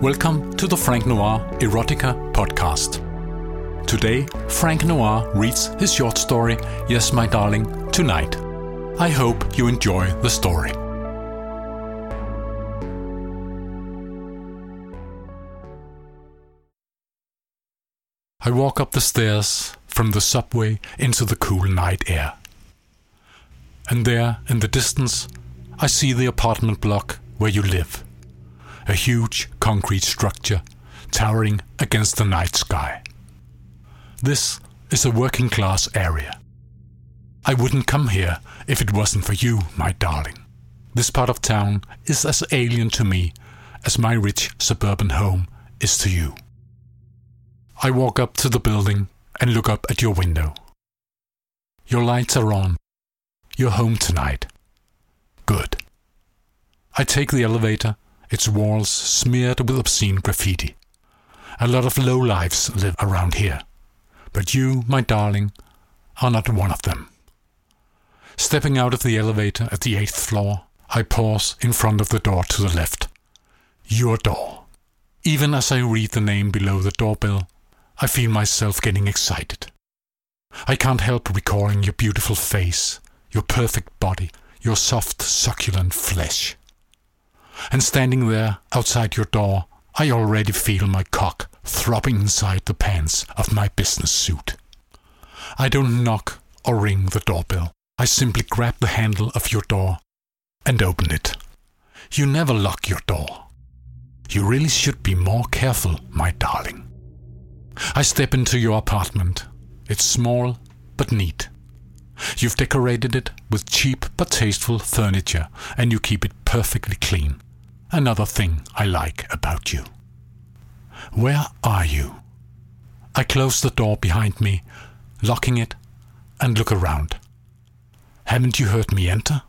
Welcome to the Frank Noir Erotica podcast. Today, Frank Noir reads his short story, Yes, My Darling, tonight. I hope you enjoy the story. I walk up the stairs from the subway into the cool night air. And there, in the distance, I see the apartment block where you live a huge concrete structure towering against the night sky. This is a working class area. I wouldn't come here if it wasn't for you, my darling. This part of town is as alien to me as my rich suburban home is to you. I walk up to the building and look up at your window. Your lights are on. You're home tonight. Good. I take the elevator its walls smeared with obscene graffiti. A lot of lowlifes live around here, but you, my darling, are not one of them. Stepping out of the elevator at the eighth floor, I pause in front of the door to the left. Your door. Even as I read the name below the doorbell, I feel myself getting excited. I can't help recalling your beautiful face, your perfect body, your soft, succulent flesh and standing there outside your door, I already feel my cock throbbing inside the pants of my business suit. I don't knock or ring the doorbell. I simply grab the handle of your door and open it. You never lock your door. You really should be more careful, my darling. I step into your apartment. It's small but neat. You've decorated it with cheap but tasteful furniture and you keep it perfectly clean. Another thing I like about you. Where are you? I close the door behind me, locking it, and look around. Haven't you heard me enter?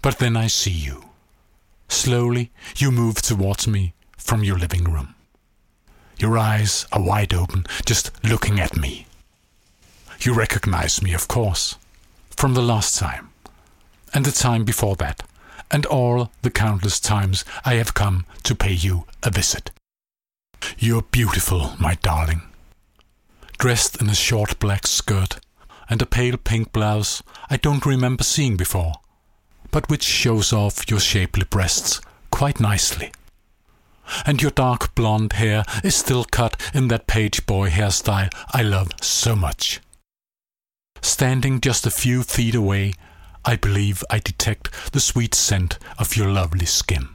But then I see you. Slowly, you move towards me from your living room. Your eyes are wide open, just looking at me. You recognize me, of course, from the last time, and the time before that and all the countless times I have come to pay you a visit. You're beautiful, my darling. Dressed in a short black skirt and a pale pink blouse I don't remember seeing before, but which shows off your shapely breasts quite nicely. And your dark blonde hair is still cut in that page boy hairstyle I love so much. Standing just a few feet away I believe I detect the sweet scent of your lovely skin.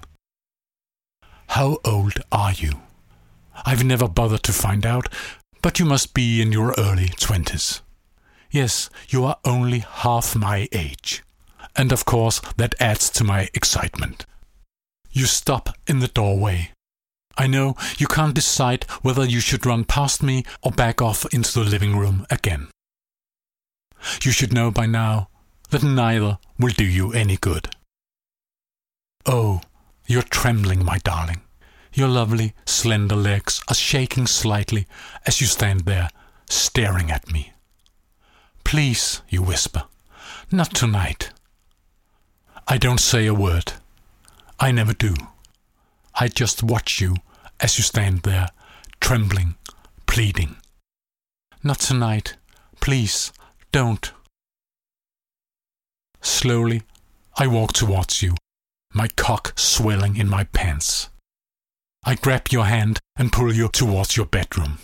How old are you? I've never bothered to find out, but you must be in your early twenties. Yes, you are only half my age. And of course, that adds to my excitement. You stop in the doorway. I know you can't decide whether you should run past me or back off into the living room again. You should know by now that neither will do you any good. Oh, you're trembling, my darling. Your lovely, slender legs are shaking slightly as you stand there, staring at me. Please, you whisper, not tonight. I don't say a word. I never do. I just watch you as you stand there, trembling, pleading. Not tonight. Please, don't. Slowly, I walk towards you, my cock swelling in my pants. I grab your hand and pull you towards your bedroom.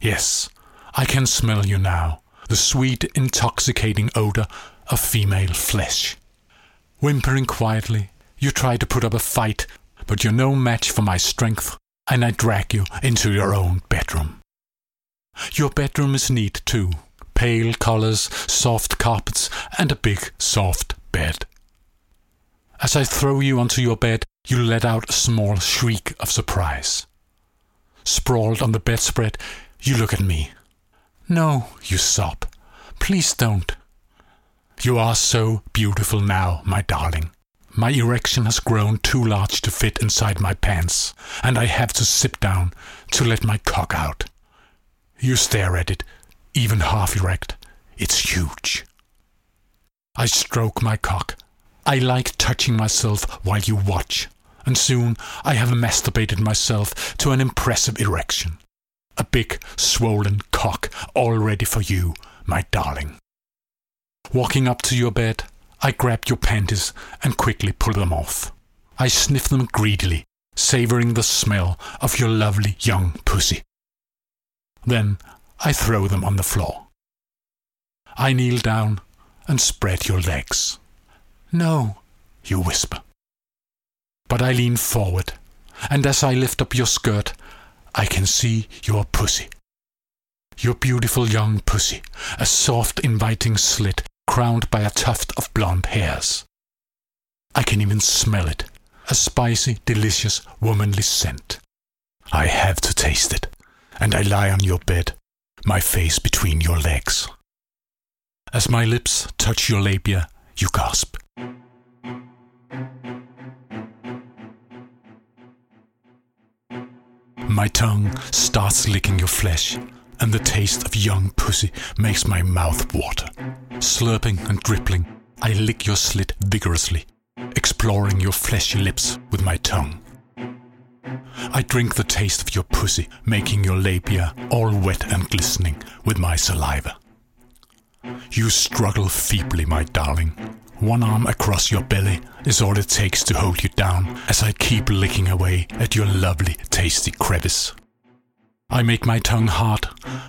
Yes, I can smell you now, the sweet, intoxicating odor of female flesh. Whimpering quietly, you try to put up a fight, but you're no match for my strength, and I drag you into your own bedroom. Your bedroom is neat, too, pale colours, soft carpets, and a big, soft bed. As I throw you onto your bed, you let out a small shriek of surprise. Sprawled on the bedspread, you look at me. No, you sob. Please don't. You are so beautiful now, my darling. My erection has grown too large to fit inside my pants, and I have to sit down to let my cock out. You stare at it, even half erect. It's huge. I stroke my cock. I like touching myself while you watch. and soon I have masturbated myself to an impressive erection. A big, swollen cock all ready for you, my darling. Walking up to your bed, I grab your panties and quickly pull them off. I sniff them greedily, savoring the smell of your lovely young pussy. Then I throw them on the floor. I kneel down and spread your legs. No, you whisper. But I lean forward, and as I lift up your skirt, I can see your pussy. Your beautiful young pussy, a soft, inviting slit crowned by a tuft of blonde hairs. I can even smell it, a spicy, delicious, womanly scent. I have to taste it, and I lie on your bed, my face between your legs. As my lips touch your labia, you gasp. My tongue starts licking your flesh, and the taste of young pussy makes my mouth water. Slurping and dribbling, I lick your slit vigorously, exploring your fleshy lips with my tongue. I drink the taste of your pussy, making your labia all wet and glistening with my saliva. You struggle feebly, my darling. One arm across your belly is all it takes to hold you down as I keep licking away at your lovely, tasty crevice. I make my tongue hard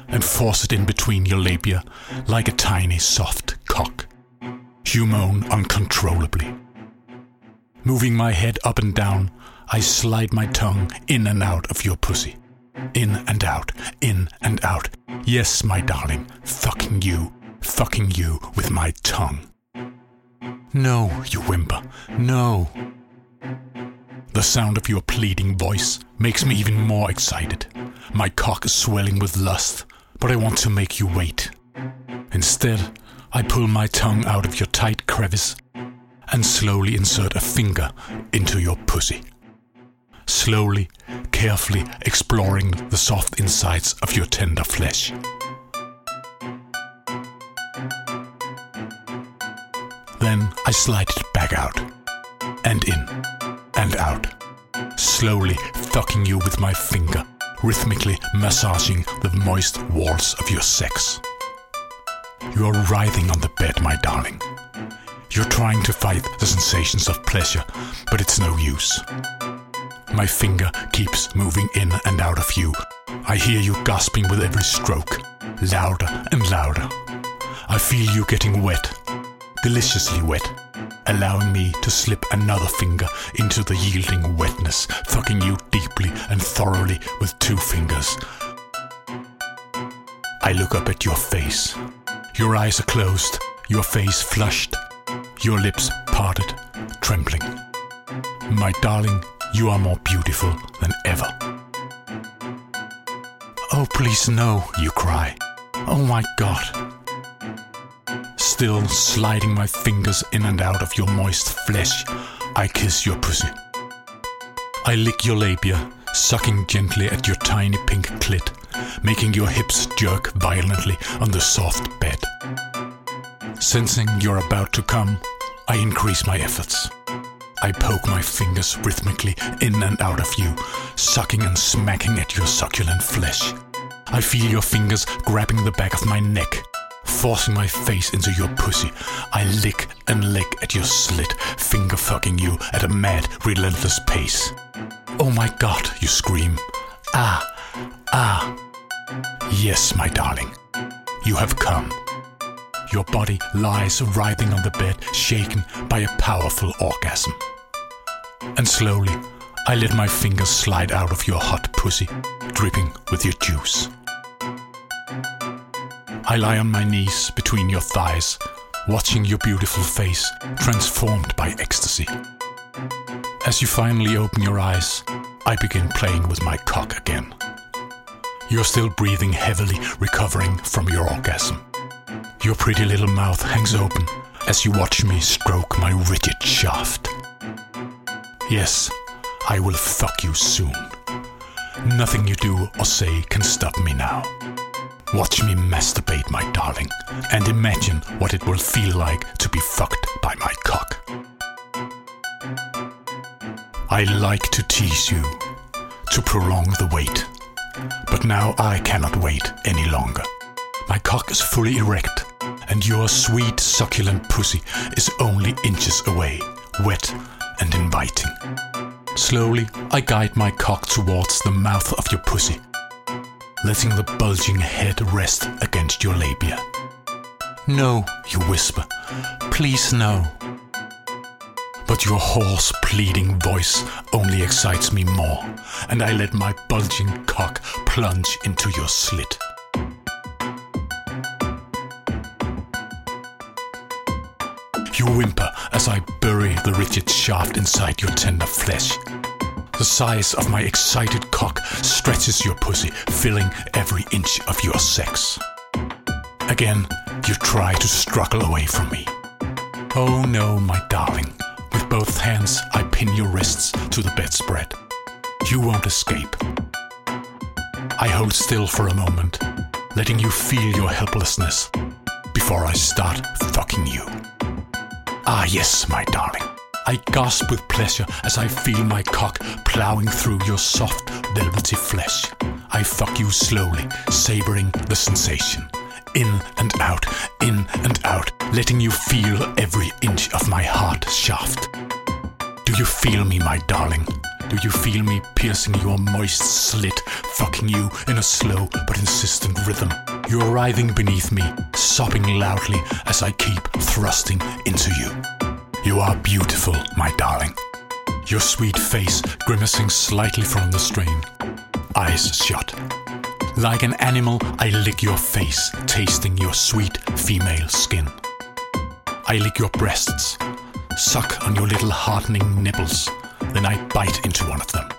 and force it in between your labia like a tiny, soft cock. You moan uncontrollably. Moving my head up and down, I slide my tongue in and out of your pussy. In and out, in and out. Yes, my darling, fucking you, fucking you with my tongue. No, you whimper, no. The sound of your pleading voice makes me even more excited. My cock is swelling with lust, but I want to make you wait. Instead, I pull my tongue out of your tight crevice and slowly insert a finger into your pussy. Slowly, carefully exploring the soft insides of your tender flesh. Then I slide it back out, and in, and out, slowly fucking you with my finger, rhythmically massaging the moist walls of your sex. You are writhing on the bed, my darling. You're trying to fight the sensations of pleasure, but it's no use. My finger keeps moving in and out of you. I hear you gasping with every stroke, louder and louder. I feel you getting wet, deliciously wet, allowing me to slip another finger into the yielding wetness, fucking you deeply and thoroughly with two fingers. I look up at your face. Your eyes are closed, your face flushed, your lips parted, trembling. My darling, you are more beautiful than ever. Oh, please no, you cry. Oh my god. Still sliding my fingers in and out of your moist flesh, I kiss your pussy. I lick your labia, sucking gently at your tiny pink clit, making your hips jerk violently on the soft bed. Sensing you're about to come, I increase my efforts. I poke my fingers rhythmically in and out of you, sucking and smacking at your succulent flesh. I feel your fingers grabbing the back of my neck, forcing my face into your pussy. I lick and lick at your slit, finger fucking you at a mad, relentless pace. Oh my god, you scream. Ah, ah. Yes, my darling, you have come. Your body lies writhing on the bed, shaken by a powerful orgasm. And slowly, I let my fingers slide out of your hot pussy, dripping with your juice. I lie on my knees between your thighs, watching your beautiful face transformed by ecstasy. As you finally open your eyes, I begin playing with my cock again. You're still breathing heavily, recovering from your orgasm. Your pretty little mouth hangs open as you watch me stroke my rigid shaft. Yes, I will fuck you soon. Nothing you do or say can stop me now. Watch me masturbate, my darling, and imagine what it will feel like to be fucked by my cock. I like to tease you, to prolong the wait. But now I cannot wait any longer. My cock is fully erect, and your sweet, succulent pussy is only inches away, wet and inviting. Slowly, I guide my cock towards the mouth of your pussy, letting the bulging head rest against your labia. No, you whisper, please no. But your hoarse, pleading voice only excites me more, and I let my bulging cock plunge into your slit. You whimper as I bury the rigid shaft inside your tender flesh. The size of my excited cock stretches your pussy, filling every inch of your sex. Again, you try to struggle away from me. Oh no, my darling. With both hands, I pin your wrists to the bedspread. You won't escape. I hold still for a moment, letting you feel your helplessness before I start fucking you. Ah, yes, my darling. I gasp with pleasure as I feel my cock plowing through your soft, velvety flesh. I fuck you slowly, savoring the sensation. In and out, in and out, letting you feel every inch of my hard shaft. Do you feel me, my darling? Do you feel me piercing your moist slit, fucking you in a slow but insistent rhythm? You're writhing beneath me, sobbing loudly as I keep thrusting into you. You are beautiful, my darling. Your sweet face grimacing slightly from the strain. Eyes shut. Like an animal, I lick your face, tasting your sweet female skin. I lick your breasts, suck on your little hardening nipples, then I bite into one of them.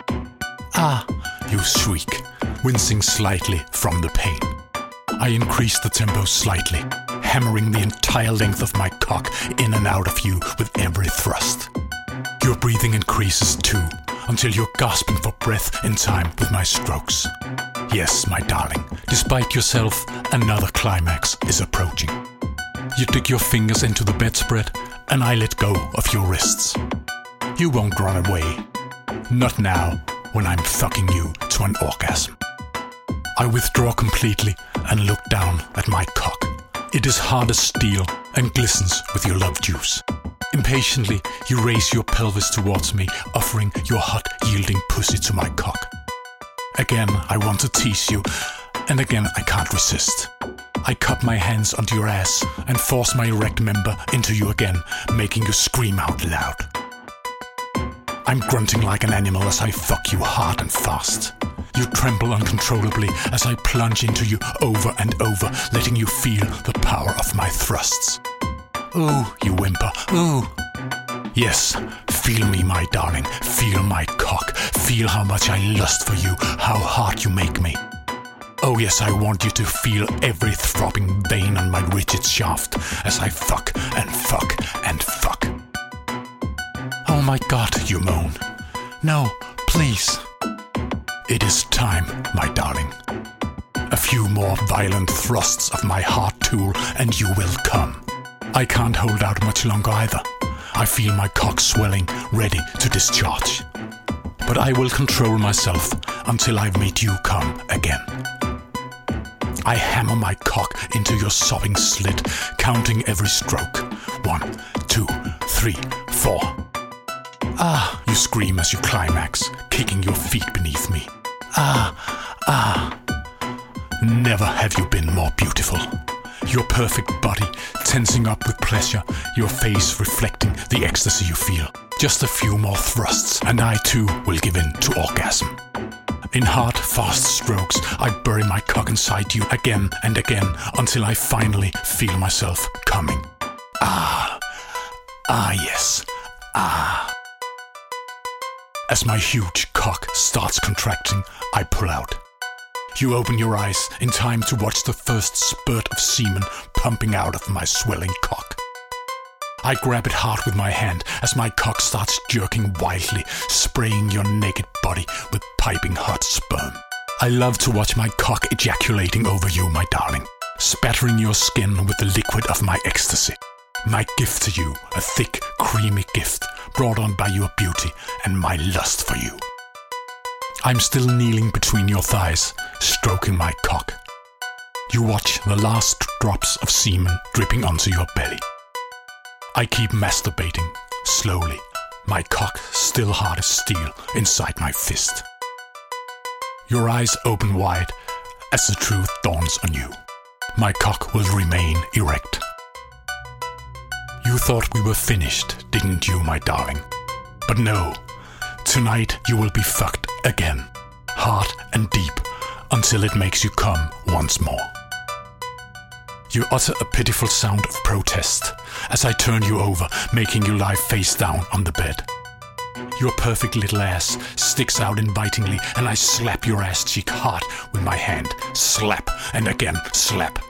Ah, you shriek, wincing slightly from the pain. I increase the tempo slightly, hammering the entire length of my cock in and out of you with every thrust. Your breathing increases too, until you're gasping for breath in time with my strokes. Yes, my darling, despite yourself, another climax is approaching. You dig your fingers into the bedspread, and I let go of your wrists. You won't run away. Not now, when I'm fucking you to an orgasm. I withdraw completely and look down at my cock. It is hard as steel and glistens with your love juice. Impatiently, you raise your pelvis towards me, offering your hot, yielding pussy to my cock. Again, I want to tease you, and again, I can't resist. I cup my hands onto your ass and force my erect member into you again, making you scream out loud. I'm grunting like an animal as I fuck you hard and fast. You tremble uncontrollably as I plunge into you over and over, letting you feel the power of my thrusts. Ooh, you whimper, ooh. Yes, feel me, my darling. Feel my cock. Feel how much I lust for you, how hard you make me. Oh, yes, I want you to feel every throbbing vein on my rigid shaft as I fuck and fuck and fuck. My god, you moan. No, please. It is time, my darling. A few more violent thrusts of my hard tool, and you will come. I can't hold out much longer either. I feel my cock swelling, ready to discharge. But I will control myself until I've made you come again. I hammer my cock into your sobbing slit, counting every stroke. One, two, three, four. Ah, you scream as you climax, kicking your feet beneath me. Ah, ah. Never have you been more beautiful. Your perfect body tensing up with pleasure, your face reflecting the ecstasy you feel. Just a few more thrusts, and I too will give in to orgasm. In hard, fast strokes, I bury my cock inside you again and again until I finally feel myself coming. Ah, ah, yes, ah. As my huge cock starts contracting, I pull out. You open your eyes in time to watch the first spurt of semen pumping out of my swelling cock. I grab it hard with my hand as my cock starts jerking wildly, spraying your naked body with piping hot sperm. I love to watch my cock ejaculating over you, my darling, spattering your skin with the liquid of my ecstasy. My gift to you, a thick, creamy gift brought on by your beauty and my lust for you. I'm still kneeling between your thighs, stroking my cock. You watch the last drops of semen dripping onto your belly. I keep masturbating, slowly, my cock still hard as steel inside my fist. Your eyes open wide as the truth dawns on you. My cock will remain erect. You thought we were finished, didn't you, my darling? But no, tonight you will be fucked again, hard and deep, until it makes you come once more. You utter a pitiful sound of protest as I turn you over, making you lie face down on the bed. Your perfect little ass sticks out invitingly, and I slap your ass cheek hard with my hand. Slap, and again slap.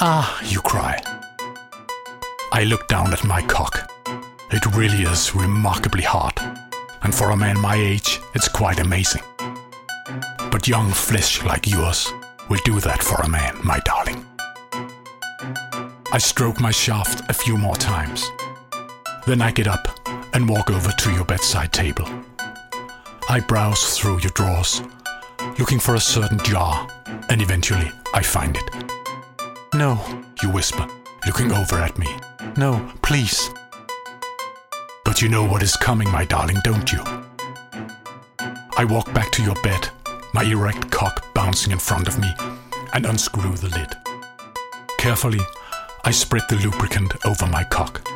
Ah, you cry. I look down at my cock. It really is remarkably hard, and for a man my age, it's quite amazing. But young flesh like yours will do that for a man, my darling. I stroke my shaft a few more times. Then I get up and walk over to your bedside table. I browse through your drawers, looking for a certain jar, and eventually I find it. No, you whisper, looking over at me. No, please. But you know what is coming, my darling, don't you? I walk back to your bed, my erect cock bouncing in front of me, and unscrew the lid. Carefully, I spread the lubricant over my cock.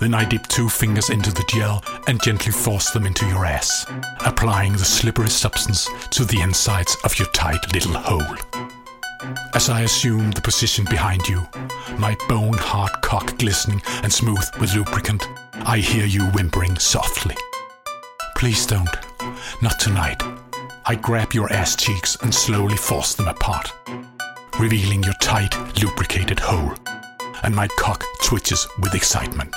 Then I dip two fingers into the gel and gently force them into your ass, applying the slippery substance to the insides of your tight little hole. As I assume the position behind you, my bone hard cock glistening and smooth with lubricant, I hear you whimpering softly. Please don't. Not tonight. I grab your ass cheeks and slowly force them apart, revealing your tight, lubricated hole and my cock twitches with excitement.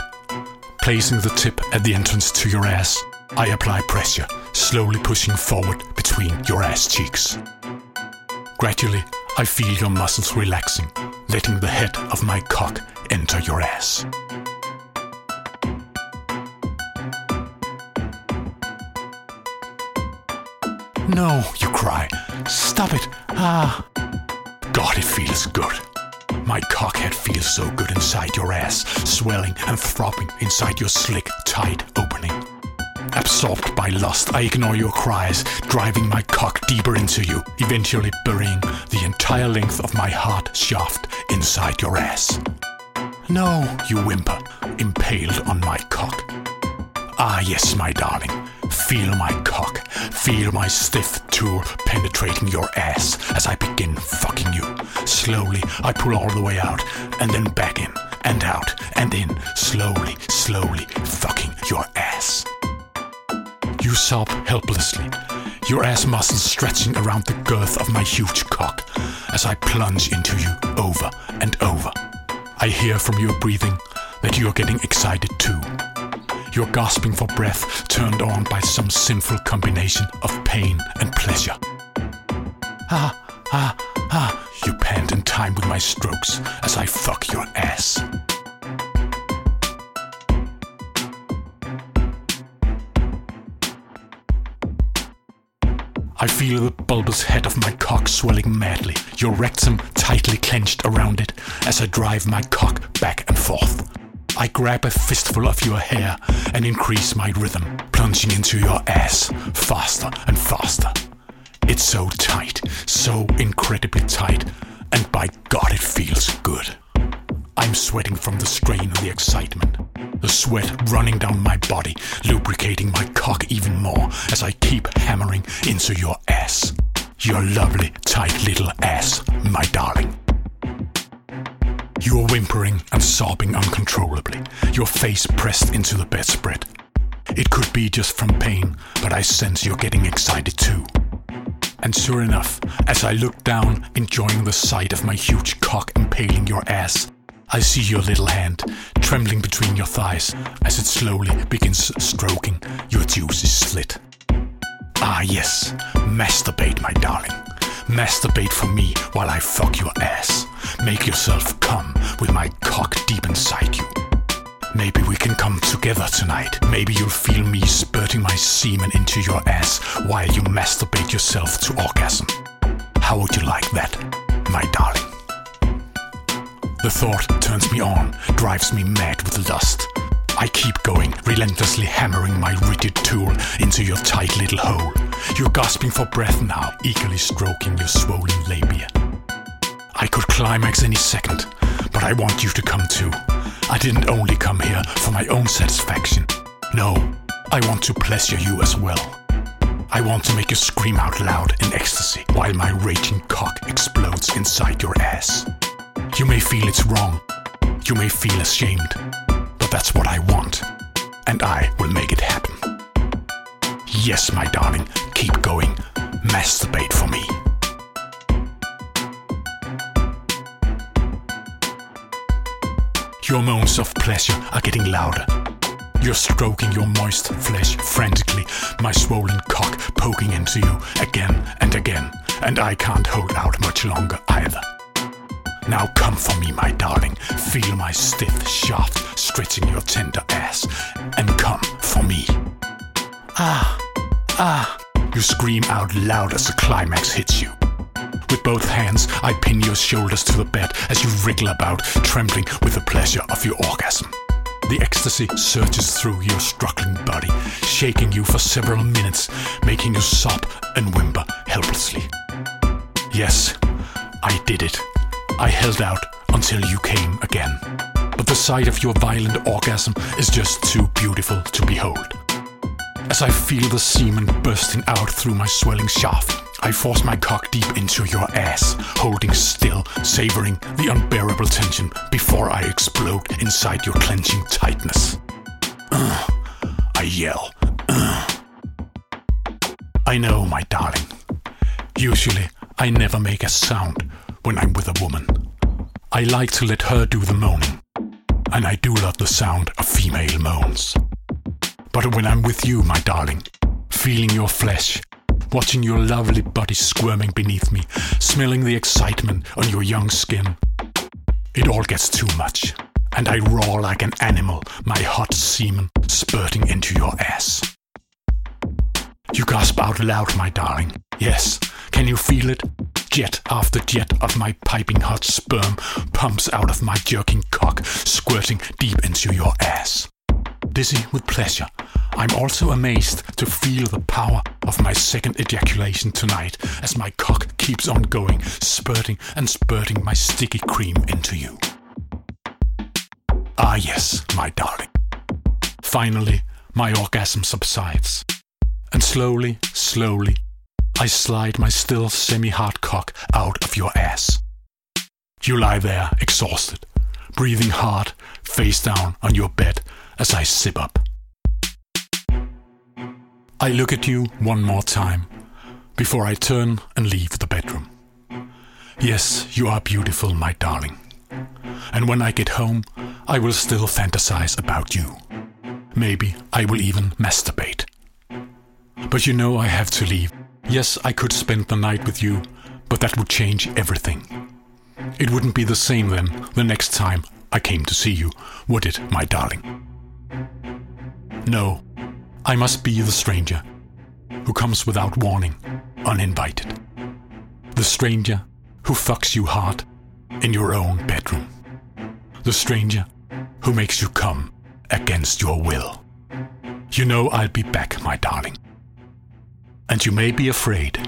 Placing the tip at the entrance to your ass, I apply pressure, slowly pushing forward between your ass cheeks. Gradually, I feel your muscles relaxing, letting the head of my cock enter your ass. No, you cry. Stop it. Ah. God, it feels good. My cockhead feels so good inside your ass, swelling and throbbing inside your slick, tight opening. Absorbed by lust, I ignore your cries, driving my cock deeper into you, eventually burying the entire length of my hard shaft inside your ass. No, you whimper, impaled on my cock. Ah, yes, my darling. Feel my cock. Feel my stiff tool penetrating your ass as I begin fucking you. Slowly, I pull all the way out, and then back in, and out, and in, slowly, slowly, fucking your ass. You sob helplessly, your ass muscles stretching around the girth of my huge cock as I plunge into you over and over. I hear from your breathing that you are getting excited too. You're gasping for breath, turned on by some sinful combination of pain and pleasure. Ah, ah, ah, you pant in time with my strokes as I fuck your ass. I feel the bulbous head of my cock swelling madly, your rectum tightly clenched around it as I drive my cock back and forth. I grab a fistful of your hair and increase my rhythm, plunging into your ass faster and faster. It's so tight, so incredibly tight, and by God, it feels good. I'm sweating from the strain and the excitement. The sweat running down my body, lubricating my cock even more as I keep hammering into your ass. Your lovely, tight little ass, my darling. You are whimpering and sobbing uncontrollably, your face pressed into the bedspread. It could be just from pain, but I sense you're getting excited too. And sure enough, as I look down, enjoying the sight of my huge cock impaling your ass, I see your little hand trembling between your thighs as it slowly begins stroking your juicy slit. Ah, yes, masturbate, my darling. Masturbate for me while I fuck your ass. Make yourself come with my cock deep inside you. Maybe we can come together tonight. Maybe you'll feel me spurting my semen into your ass while you masturbate yourself to orgasm. How would you like that, my darling? The thought turns me on, drives me mad with lust. I keep going, relentlessly hammering my rigid tool into your tight little hole. You're gasping for breath now, eagerly stroking your swollen labia. I could climax any second, but I want you to come too. I didn't only come here for my own satisfaction. No, I want to pleasure you as well. I want to make you scream out loud in ecstasy while my raging cock explodes inside your ass. You may feel it's wrong. You may feel ashamed. But that's what I want. And I will make it happen. Yes, my darling, keep going. Masturbate for me. Your moans of pleasure are getting louder. You're stroking your moist flesh frantically, my swollen cock poking into you again and again, and I can't hold out much longer either. Now come for me, my darling. Feel my stiff shaft stretching your tender ass, and come for me. Ah, ah, you scream out loud as the climax hits you. With both hands, I pin your shoulders to the bed as you wriggle about, trembling with the pleasure of your orgasm. The ecstasy surges through your struggling body, shaking you for several minutes, making you sob and whimper helplessly. Yes, I did it. I held out until you came again. But the sight of your violent orgasm is just too beautiful to behold. As I feel the semen bursting out through my swelling shaft, I force my cock deep into your ass, holding still, savoring the unbearable tension before I explode inside your clenching tightness. Ugh, I yell. Ugh. I know, my darling. Usually, I never make a sound when I'm with a woman. I like to let her do the moaning, and I do love the sound of female moans. But when I'm with you, my darling, feeling your flesh, watching your lovely body squirming beneath me, smelling the excitement on your young skin. It all gets too much, and I roar like an animal, my hot semen spurting into your ass. You gasp out loud, my darling. Yes, can you feel it? Jet after jet of my piping hot sperm pumps out of my jerking cock, squirting deep into your ass. Dizzy with pleasure, I'm also amazed to feel the power of my second ejaculation tonight as my cock keeps on going, spurting and spurting my sticky cream into you. Ah, yes, my darling. Finally, my orgasm subsides. And slowly, slowly, I slide my still semi hard cock out of your ass. You lie there, exhausted, breathing hard, face down on your bed as I sip up. I look at you one more time before I turn and leave the bedroom. Yes, you are beautiful, my darling. And when I get home, I will still fantasize about you. Maybe I will even masturbate. But you know I have to leave. Yes, I could spend the night with you, but that would change everything. It wouldn't be the same then the next time I came to see you, would it, my darling? No, I must be the stranger who comes without warning, uninvited. The stranger who fucks you hard in your own bedroom. The stranger who makes you come against your will. You know I'll be back, my darling. And you may be afraid,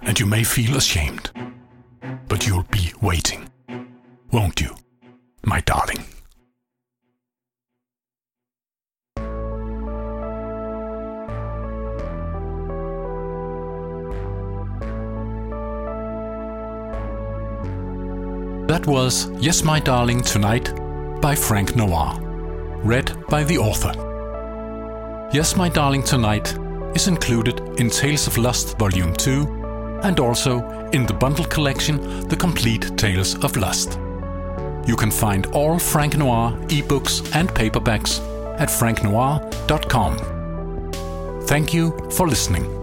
and you may feel ashamed, but you'll be waiting, won't you, my darling? That was Yes, My Darling Tonight by Frank Noir, read by the author. Yes, My Darling Tonight is included in Tales of Lust Volume 2 and also in the bundle collection The Complete Tales of Lust. You can find all Frank Noir ebooks and paperbacks at franknoir.com. Thank you for listening.